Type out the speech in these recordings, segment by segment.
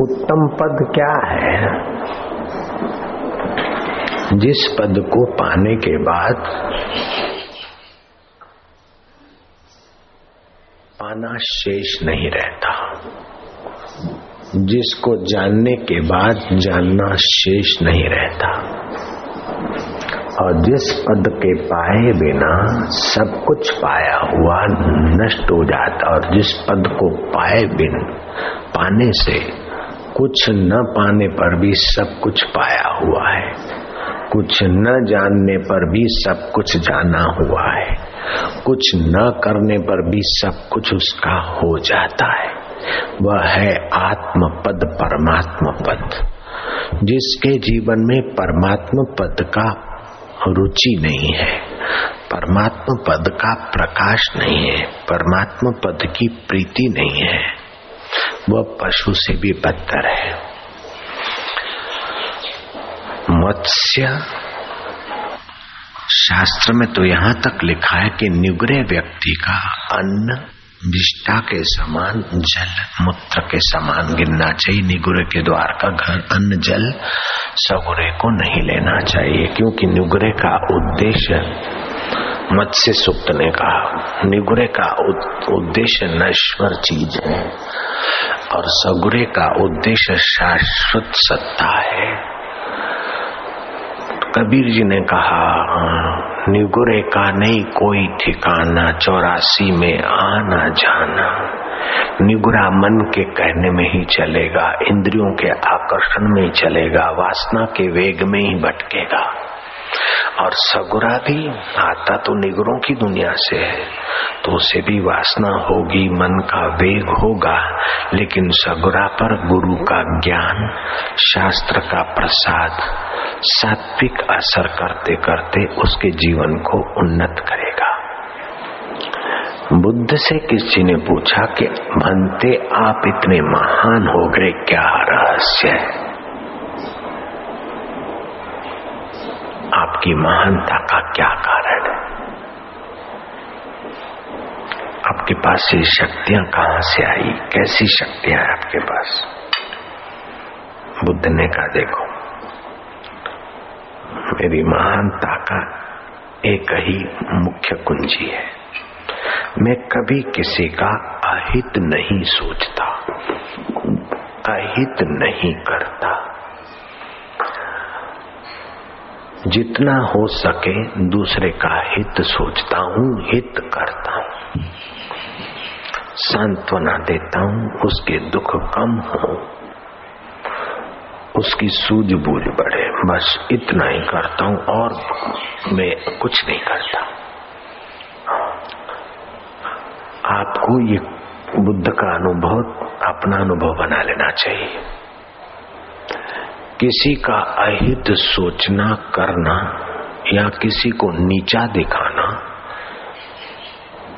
उत्तम पद क्या है? जिस पद को पाने के बाद पाना शेष नहीं रहता। जिसको जानने के बाद जानना शेष नहीं रहता। और जिस पद के पाए बिना सब कुछ पाया हुआ नष्ट हो जाता। और जिस पद को पाए बिन पाने से कुछ न पाने पर भी सब कुछ पाया हुआ है। कुछ न जानने पर भी सब कुछ जाना हुआ है। कुछ न करने पर भी सब कुछ उसका हो जाता है। वह है आत्म पद परमात्म पद। जिसके जीवन में परमात्म पद का रुचि नहीं है, परमात्म पद का प्रकाश नहीं है, परमात्म पद की प्रीति नहीं है। वह पशु से भी बदतर है। मत्स्य शास्त्र में तो यहाँ तक लिखा है कि निगरे व्यक्ति का अन्न विष्टा के समान, जल मूत्र के समान गिरना चाहिए। निगुरे के द्वार का घर, अन्न, जल सगुरे को नहीं लेना चाहिए, क्योंकि निगुरे का उद्देश्य मत्स्य सुक्त ने कहा। निगुरे का उद्देश्य नश्वर चीज़ है। और सगुरे का उद्देश्य शाश्वत सत्ता है। कबीर जी ने कहा, निगुरे का नहीं, कोई ठिकाना, चौरासी में आना जाना। निगुरा मन के कहने में ही चलेगा, इंद्रियों के आकर्षण में ही चलेगा, वासना के वेग में ही भटकेगा। और सगुरा भी आता तो निगरों की दुनिया से है तो उसे भी वासना होगी, मन का वेग होगा। लेकिन सगुरा पर गुरु का ज्ञान, शास्त्र का प्रसाद, सात्विक असर करते करते उसके जीवन को उन्नत करेगा। बुद्ध से किसी ने पूछा कि भनते आप इतने महान हो गए, क्या रहस्य है? आपकी महानता का क्या कारण है? आपके पास ये शक्तियाँ कहाँ से आई? कैसी शक्तियाँ है आपके पास? बुद्ध ने कहा, देखो, मेरी महानता का एक ही मुख्य कुंजी है। मैं कभी किसी का अहित नहीं सोचता, अहित नहीं करता। जितना हो सके दूसरे का हित सोचता हूँ, हित करता हूँ। सांत्वना देता हूँ, उसके दुख कम हो। उसकी सूझबूझ बढ़े, बस इतना ही करता हूँ और मैं कुछ नहीं करता। आपको ये बुद्ध का अनुभव, अपना अनुभव बना लेना चाहिए। किसी का अहित सोचना करना या किसी को नीचा दिखाना,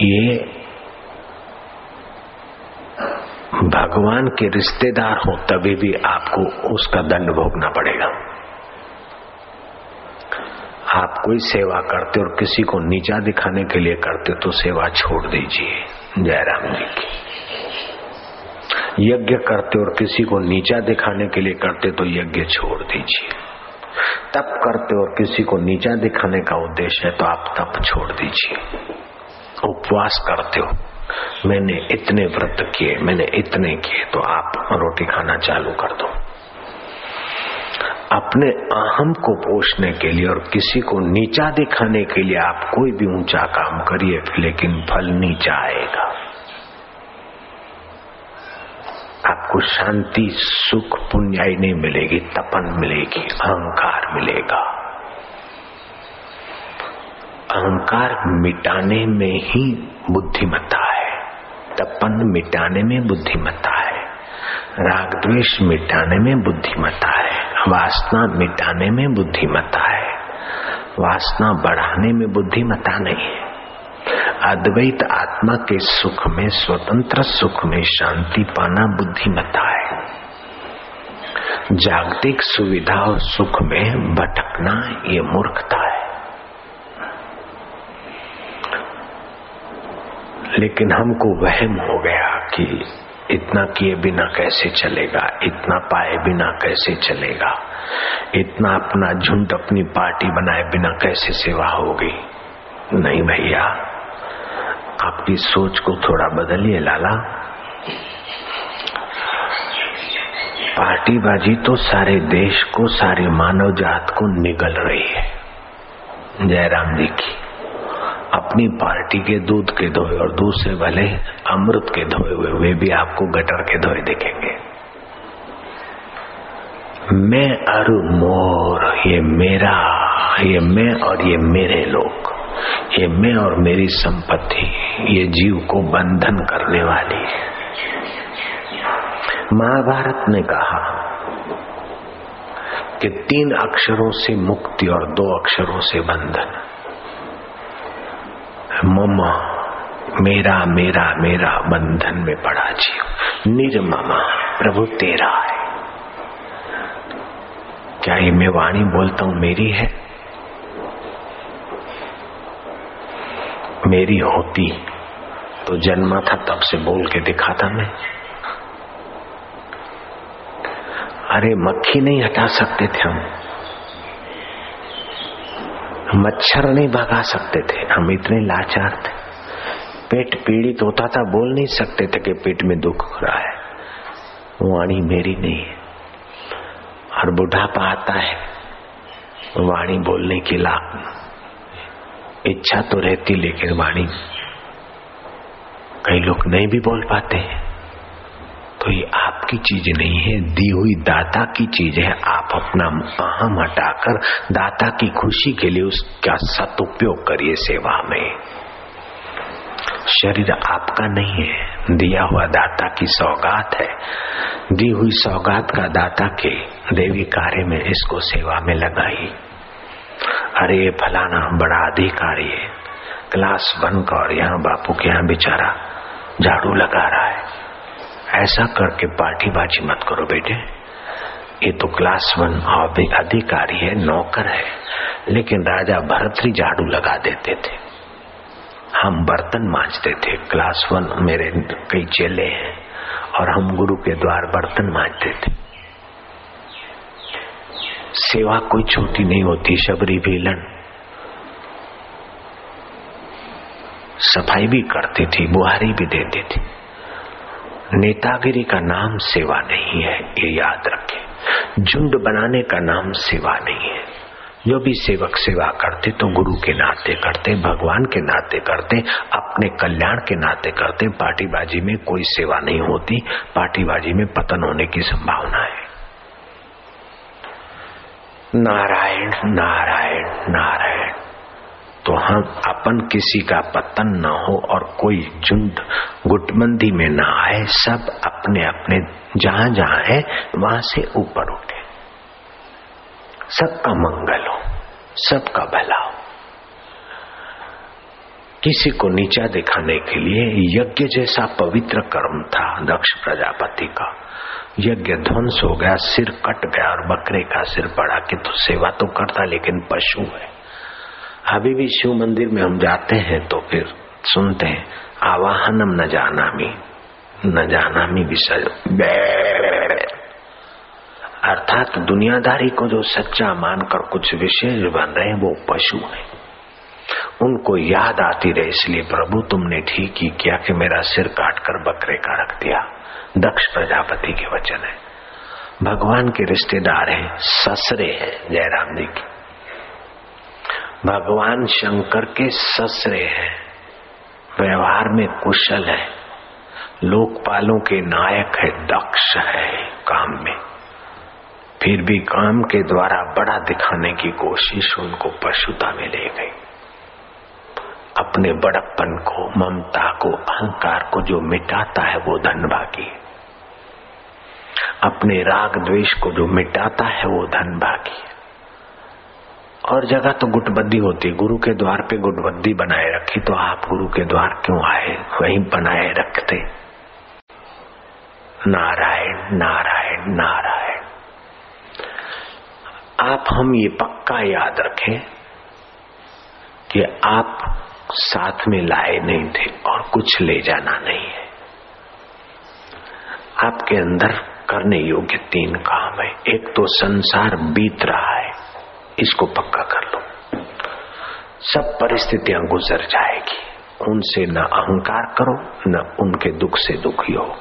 ये भगवान के रिश्तेदार हो तभी भी आपको उसका दंड भोगना पड़ेगा। आप कोई सेवा करते और किसी को नीचा दिखाने के लिए करते तो सेवा छोड़ दीजिए। जयराम जी की। यज्ञ करते और किसी को नीचा दिखाने के लिए करते तो यज्ञ छोड़ दीजिए। तप करते और किसी को नीचा दिखाने का उद्देश्य है तो आप तप छोड़ दीजिए। उपवास करते हो, मैंने इतने व्रत किए, मैंने इतने किए तो आप रोटी खाना चालू कर दो। अपने अहम को पोषने के लिए और किसी को नीचा दिखाने के लिए आप कोई भी ऊँचा काम करिए, लेकिन फल नीचा आएगा। आपको शांति, सुख, पुण्याई नहीं मिलेगी, तपन मिलेगी, अहंकार मिलेगा। अहंकार मिटाने में ही बुद्धिमत्ता है, तपन मिटाने में बुद्धिमत्ता है, राग द्वेष मिटाने में बुद्धिमत्ता है, वासना मिटाने में बुद्धिमत्ता है, वासना बढ़ाने में बुद्धिमत्ता नहीं है। अद्वैत आत्मा के सुख में स्वतंत्र सुख में शांति पाना बुद्धिमत्ता है। जागतिक सुविधा और सुख में भटकना ये मूर्खता है। लेकिन हमको वहम हो गया कि इतना किए बिना कैसे चलेगा, इतना पाए बिना कैसे चलेगा, इतना अपना झुंड अपनी पार्टी बनाए बिना कैसे सेवा होगी। नहीं भैया। आपकी सोच को थोड़ा बदलिए, लाला। पार्टीबाजी तो सारे देश को, सारे मानव जात को निगल रही है। जयराम जी की अपनी पार्टी के दूध के धोए और दूसरे वाले अमृत के धोए हुए, वे भी आपको गटर के धोए दिखेंगे। मैं अरु मोर, ये मेरा, ये मैं और ये मेरे लोग। ये मैं और मेरी संपत्ति, ये जीव को बंधन करने वाली है। महाभारत ने कहा कि तीन अक्षरों से मुक्ति और दो अक्षरों से बंधन। ममा, मेरा मेरा मेरा बंधन में पड़ा जीव। निर्ममा प्रभु तेरा है। क्या ये मैं वाणी बोलता हूँ मेरी है? मेरी होती। तो जन्मा था तब से बोल के दिखा था मैं। अरे मक्खी नहीं हटा सकते थे हम। मच्छर नहीं भगा सकते थे। हम इतने लाचार थे। पेट पीड़ित होता था, बोल नहीं सकते थे कि पेट में दुख हो रहा है। वाणी मेरी नहीं है। और बुढ़ापा आता है, वाणी बोलने की लाभ इच्छा तो रहती, लेकिन वाणी कई लोग नहीं भी बोल पाते हैं। तो ये आपकी चीज़ नहीं है, दी हुई दाता की चीज़ है। आप अपना अहम हटाकर दाता की खुशी के लिए उसका सदउपयोग करिए सेवा में। शरीर आपका नहीं है, दिया हुआ दाता की सौगात है। दी हुई सौगात का दाता के देवी कार्य में इसको सेवा में लगाई अरे फलाना बड़ा अधिकारी है। क्लास वन का और यहाँ बापू के यहाँ बेचारा झाड़ू लगा रहा है। ऐसा करके पार्टी बाजी मत करो बेटे। ये तो क्लास वन अधिकारी है, नौकर है। लेकिन राजा भरतरी झाड़ू लगा देते थे। हम बर्तन मांजते थे। क्लास वन मेरे कई चेले हैं और हम गुरु के द्वार बर्तन मांजते थे। सेवा कोई छोटी नहीं होती, शबरी भीलन सफ़ाई भी करती थी, बुहारी भी देती थी। नेतागिरी का नाम सेवा नहीं है, ये याद रखें। झुंड बनाने का नाम सेवा नहीं है। जो भी सेवक सेवा करते तो गुरु के नाते करते, भगवान के नाते करते, अपने कल्याण के नाते करते, पार्टीबाजी में कोई सेवा नहीं होती, पार्टीबाजी में पतन होने की संभावना है। नारायण नारायण नारायण। तो हम अपन किसी का पतन ना हो और कोई झुंड गुटबंदी में ना आए, सब अपने अपने जहाँ जहाँ है, वहाँ से ऊपर उठे। सबका मंगल हो, सबका भला हो। किसी को नीचा दिखाने के लिए यज्ञ जैसा पवित्र कर्म था दक्ष प्रजापति का। यज्ञ ध्वंस हो गया, सिर कट गया और बकरे का सिर पड़ा कि तो सेवा तो करता लेकिन पशु है। अभी भी शिव मंदिर में हम जाते हैं तो फिर सुनते हैं, आवाहनम न जाना मी न जाना मी विषय अर्थात दुनियादारी को जो सच्चा मानकर कुछ विशेष बन रहे हैं, वो पशु हैं। उनको याद आती रहे, इसलिए प्रभु तुमने ठीक ही किया कि मेरा सिर काटकर बकरे का रख दिया। दक्ष प्रजापति के वचन है। भगवान के रिश्तेदार हैं, ससरे हैं, जयराम जी की। भगवान शंकर के ससरे हैं। व्यवहार में कुशल है। लोकपालों के नायक है, दक्ष है काम में। फिर भी काम के द्वारा बड़ा दिखाने की कोशिश उनको पशुता में ले गई। अपने बड़प्पन को, ममता को, अहंकार को जो मिटाता है वो धनभागी अपने राग द्वेष को जो मिटाता है वो धनभागी और जगह तो गुटबद्दी होती गुरु के द्वार पे गुटबद्दी बनाए रखी तो आप गुरु के द्वार क्यों आए? वहीं बनाए रखते। नारायण नारायण नारायण। आप हम ये पक्का याद रखें कि आप साथ में लाए नहीं थे और कुछ ले जाना नहीं है। आपके अंदर करने योग्य तीन काम है। एक तो संसार बीत रहा है, इसको पक्का कर लो। सब परिस्थितियाँ गुजर जाएगी। उनसे न अहंकार करो, न उनके दुख से दुखी हो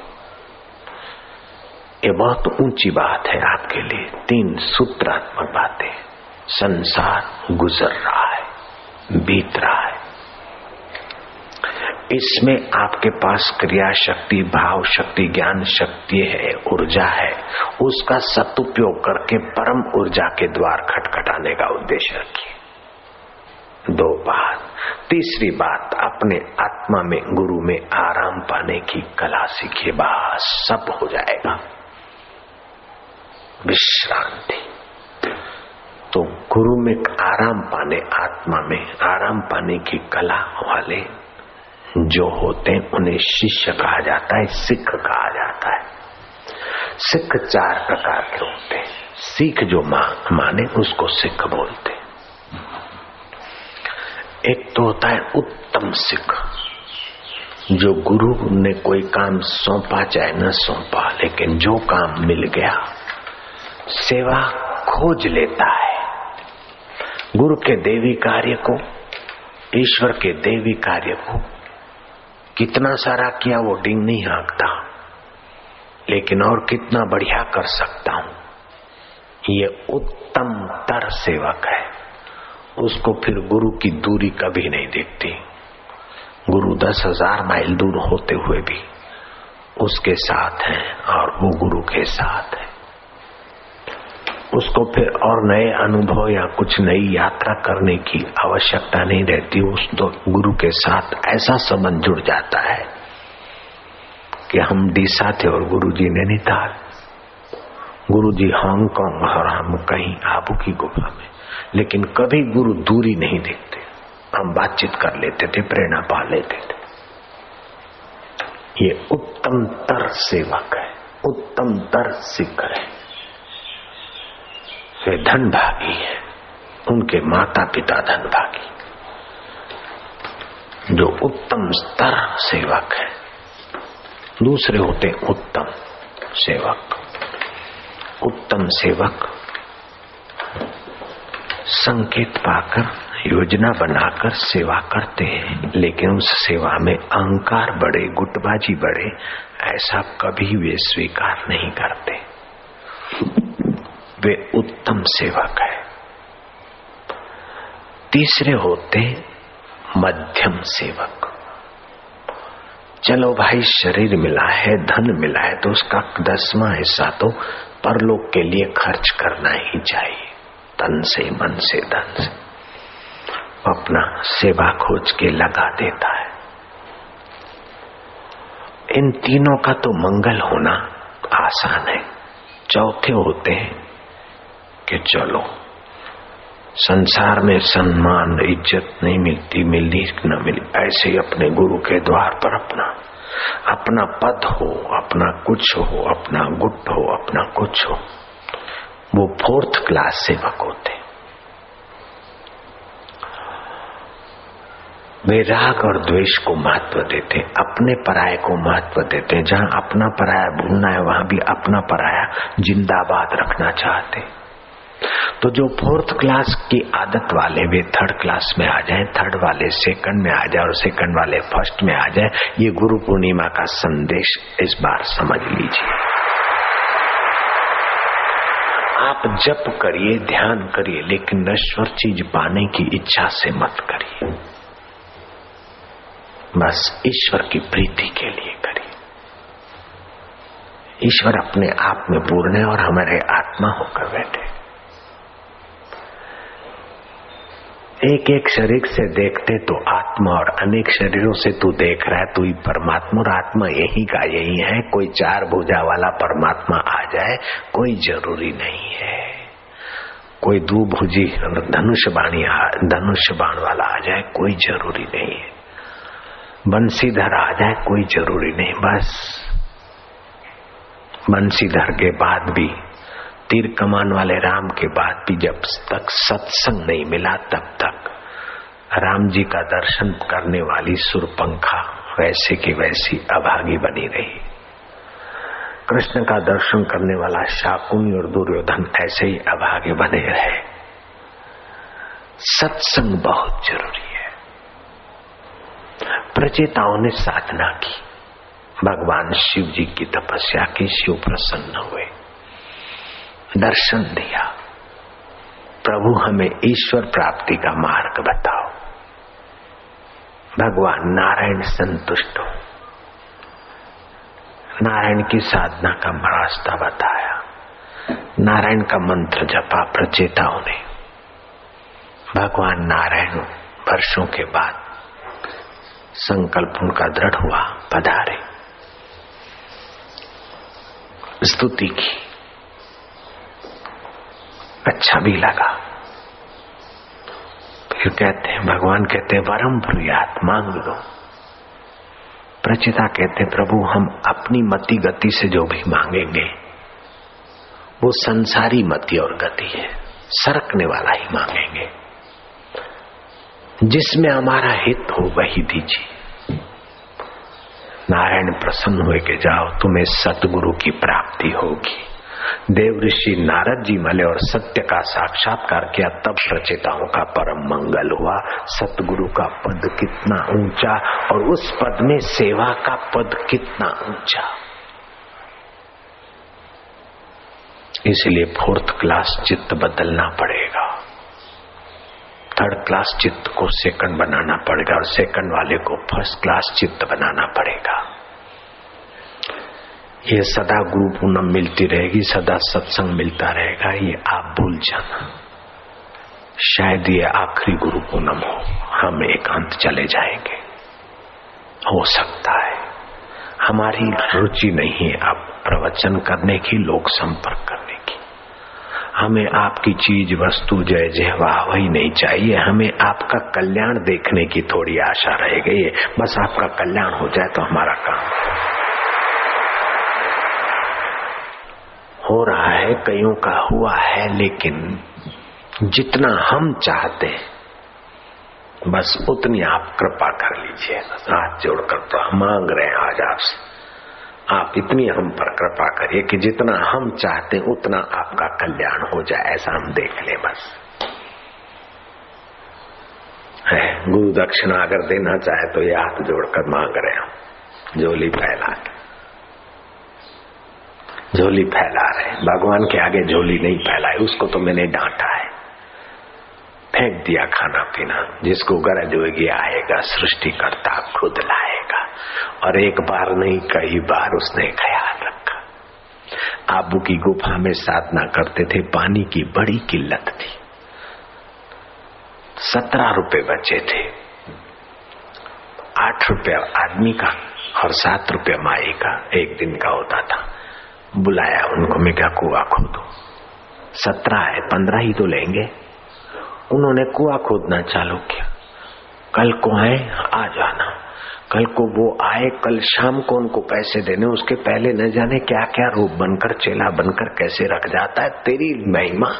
ये बहुत ऊँची बात है आपके लिए। तीन सूत्रात्मक बातें। संसार गुजर रहा है, बीत रहा है इसमें आपके पास क्रिया शक्ति भाव शक्ति ज्ञान शक्ति है, ऊर्जा है। उसका सदुपयोग करके परम ऊर्जा के द्वार खटखटाने का उद्देश्य रखिए। दो बात। तीसरी बात, अपने आत्मा में, गुरु में आराम पाने की कला सीखिए, बस सब हो जाएगा। विश्रांति। तो गुरु में आराम पाने, आत्मा में आराम पाने की कला वाले जो होते हैं, उन्हें शिष्य कहा जाता है, सिख कहा जाता है। सिख चार प्रकार के होते हैं। सीख जो माने, उसको सिख बोलते एक तो होता है उत्तम सिख। जो गुरु ने कोई काम सौंपा, चाहे न सौंपा, लेकिन जो काम मिल गया, सेवा खोज लेता है। गुरु के देवी कार्य को, ईश्वर के देवी कार्य को कितना सारा किया वो डिंग नहीं हाँकता। लेकिन और कितना बढ़िया कर सकता हूँ। ये उत्तम तर सेवक है। उसको फिर गुरु की दूरी कभी नहीं दिखती। गुरु दस हज़ार माइल दूर होते हुए भी उसके साथ हैं और वो गुरु के साथ है। उसको फिर और नए अनुभव या कुछ नई यात्रा करने की आवश्यकता नहीं रहती। उस तो गुरु के साथ ऐसा संबंध जुड़ जाता है कि हम डीसा थे और गुरु जी नैनीताल। गुरु जी हांगकांग और हम कहीं आबू की गुफा में। लेकिन कभी गुरु दूरी नहीं देखते। हम बातचीत कर लेते थे, प्रेरणा पा लेते थे। ये उत्तम तर सेवक है, उत्तम तर सिख है। वे धन भागी है। उनके माता पिता धन भागी। जो उत्तम स्तर सेवक है। दूसरे होते उत्तम सेवक। उत्तम सेवक संकेत पाकर, योजना बनाकर सेवा करते हैं। लेकिन उस सेवा में अहंकार बढ़े, गुटबाजी बढ़े, ऐसा कभी वे स्वीकार नहीं करते। वे उत्तम सेवक है। तीसरे होते मध्यम सेवक। चलो भाई, शरीर मिला है, धन मिला है तो उसका दसवां हिस्सा तो परलोक के लिए खर्च करना ही चाहिए। तन से, मन से, धन से। अपना सेवा खोज के लगा देता है। इन तीनों का तो मंगल होना आसान है। चौथे होते हैं कि चलो। संसार में सम्मान, इज़्ज़त नहीं मिलती, मिलनी न मिली, ऐसे ही अपने गुरु के द्वार पर अपना अपना पद हो, अपना कुछ हो, अपना गुट हो, अपना कुछ हो। वो फोर्थ क्लास सेवक होते। वे राग और द्वेष को महत्व देते, अपने पराये को महत्व देते। जहाँ अपना पराया भूलना है, वहाँ भी अपना पराया जिंदाबाद रखना चाहते। तो जो फोर्थ क्लास की आदत वाले वे थर्ड क्लास में आ जाए थर्ड वाले सेकंड में आ जाए और सेकंड वाले फ़र्स्ट में आ जाए, ये गुरु पूर्णिमा का संदेश इस बार समझ लीजिए। आप जप करिए, ध्यान करिए, लेकिन नश्वर चीज़ पाने की इच्छा से मत करिए। बस ईश्वर की प्रीति के लिए करिए। ईश्वर अपने आप में पूर्ण है और हमारे आत्मा होकर बैठे। एक एक शरीर से देखते तो आत्मा और अनेक शरीरों से तू देख रहा है, तू ही परमात्मा और आत्मा यही का यही है। कोई चार भुजा वाला परमात्मा आ जाए, कोई ज़रूरी नहीं है। कोई दू भुजी धनुष बाणी धनुष बाण वाला आ जाए, कोई ज़रूरी नहीं है। बंसीधर आ जाए, कोई ज़रूरी नहीं, बस। बंसीधर के बाद भी तीर कमान वाले राम के बाद भी जब तक सत्संग नहीं मिला, तब तक राम जी का दर्शन करने वाली सुरपंखा वैसे की वैसी अभागी बनी रही। कृष्ण का दर्शन करने वाला शाकुनी और दुर्योधन ऐसे ही अभागे बने रहे। सत्संग बहुत ज़रूरी है। प्रचेताओं ने साधना की। भगवान शिव जी की तपस्या की, शिव प्रसन्न हुए। दर्शन दिया। प्रभु, हमें ईश्वर प्राप्ति का मार्ग बताओ। भगवान नारायण संतुष्ट हो। नारायण की साधना का रास्ता बताया। नारायण का मंत्र जपा प्रचेताओं ने भगवान नारायण वर्षों के बाद संकल्प उनका दृढ़ हुआ, पधारे। स्तुति की। अच्छा भी लगा। फिर कहते हैं, भगवान कहते हैं, वरम प्रियात मांग लो। प्रचिता कहते प्रभु, हम अपनी मति गति से जो भी मांगेंगे, वो संसारी मति और गति है। सरकने वाला ही मांगेंगे। जिसमें हमारा हित हो, वही दीजिए। नारायण प्रसन्न हुए के जाओ, तुम्हें सतगुरु की प्राप्ति होगी। देव ऋषि नारद जी मले और सत्य का साक्षात्कार किया, तब प्रचेताओं का परम मंगल हुआ। सतगुरु का पद कितना ऊँचा और उस पद में सेवा का पद कितना ऊँचा। इसलिए फोर्थ क्लास चित्त बदलना पड़ेगा। थर्ड क्लास चित्त को सेकंड बनाना पड़ेगा और सेकंड वाले को फ़र्स्ट क्लास चित्त बनाना पड़ेगा। ये सदा गुरु पूनम मिलती रहेगी, सदा सत्संग मिलता रहेगा, ये आप भूल जाना। शायद ये आखिरी गुरु पूनम हो, हम एकांत चले जाएँगे। हो सकता है, हमारी रुचि नहीं है अब प्रवचन करने की, लोक संपर्क करने की। हमें आपकी चीज़, वस्तु, जय जय, वाह, वही नहीं चाहिए, हमें आपका कल्याण देखने की थोड़ी आशा रह गई है। बस आपका कल्याण हो जाए तो हमारा काम। हो रहा है, कईयों का हुआ है, लेकिन जितना हम चाहते बस उतनी आप कृपा कर लीजिए। हाथ जोड़कर तो मांग रहे हैं आज आपसे। आप इतनी हम पर कृपा करिए कि जितना हम चाहते उतना आपका कल्याण हो जाए, ऐसा हम देख ले बस। है, गुरु दक्षिणा अगर देना चाहे तो ये हाथ जोड़कर मांग रहे हम जोली फैला के। झोली फैला रहे भगवान के आगे झोली नहीं फैलाए, उसको तो मैंने डांटा है। फेंक दिया खाना पीना, जिसको गरज होगी आएगा सृष्टि करता खुद लाएगा। और एक बार नहीं, कई बार उसने ख्याल रखा। आबू की गुफा में साधना करते थे, पानी की बड़ी किल्लत थी। सत्रह रुपए बचे थे। आठ रुपया आदमी का और सात रुपया माई का एक दिन का होता था। बुलाया, उनको मैं क्या कुआ खोदू सत्रह है, पंद्रह ही तो लेंगे। उन्होंने कुआ खोदना चालू किया। कल को आए आ जाना। कल को वो आए, कल शाम को उनको पैसे देने। उसके पहले न जाने क्या क्या रूप बनकर, चेला बनकर कैसे रख जाता है, तेरी महिमा।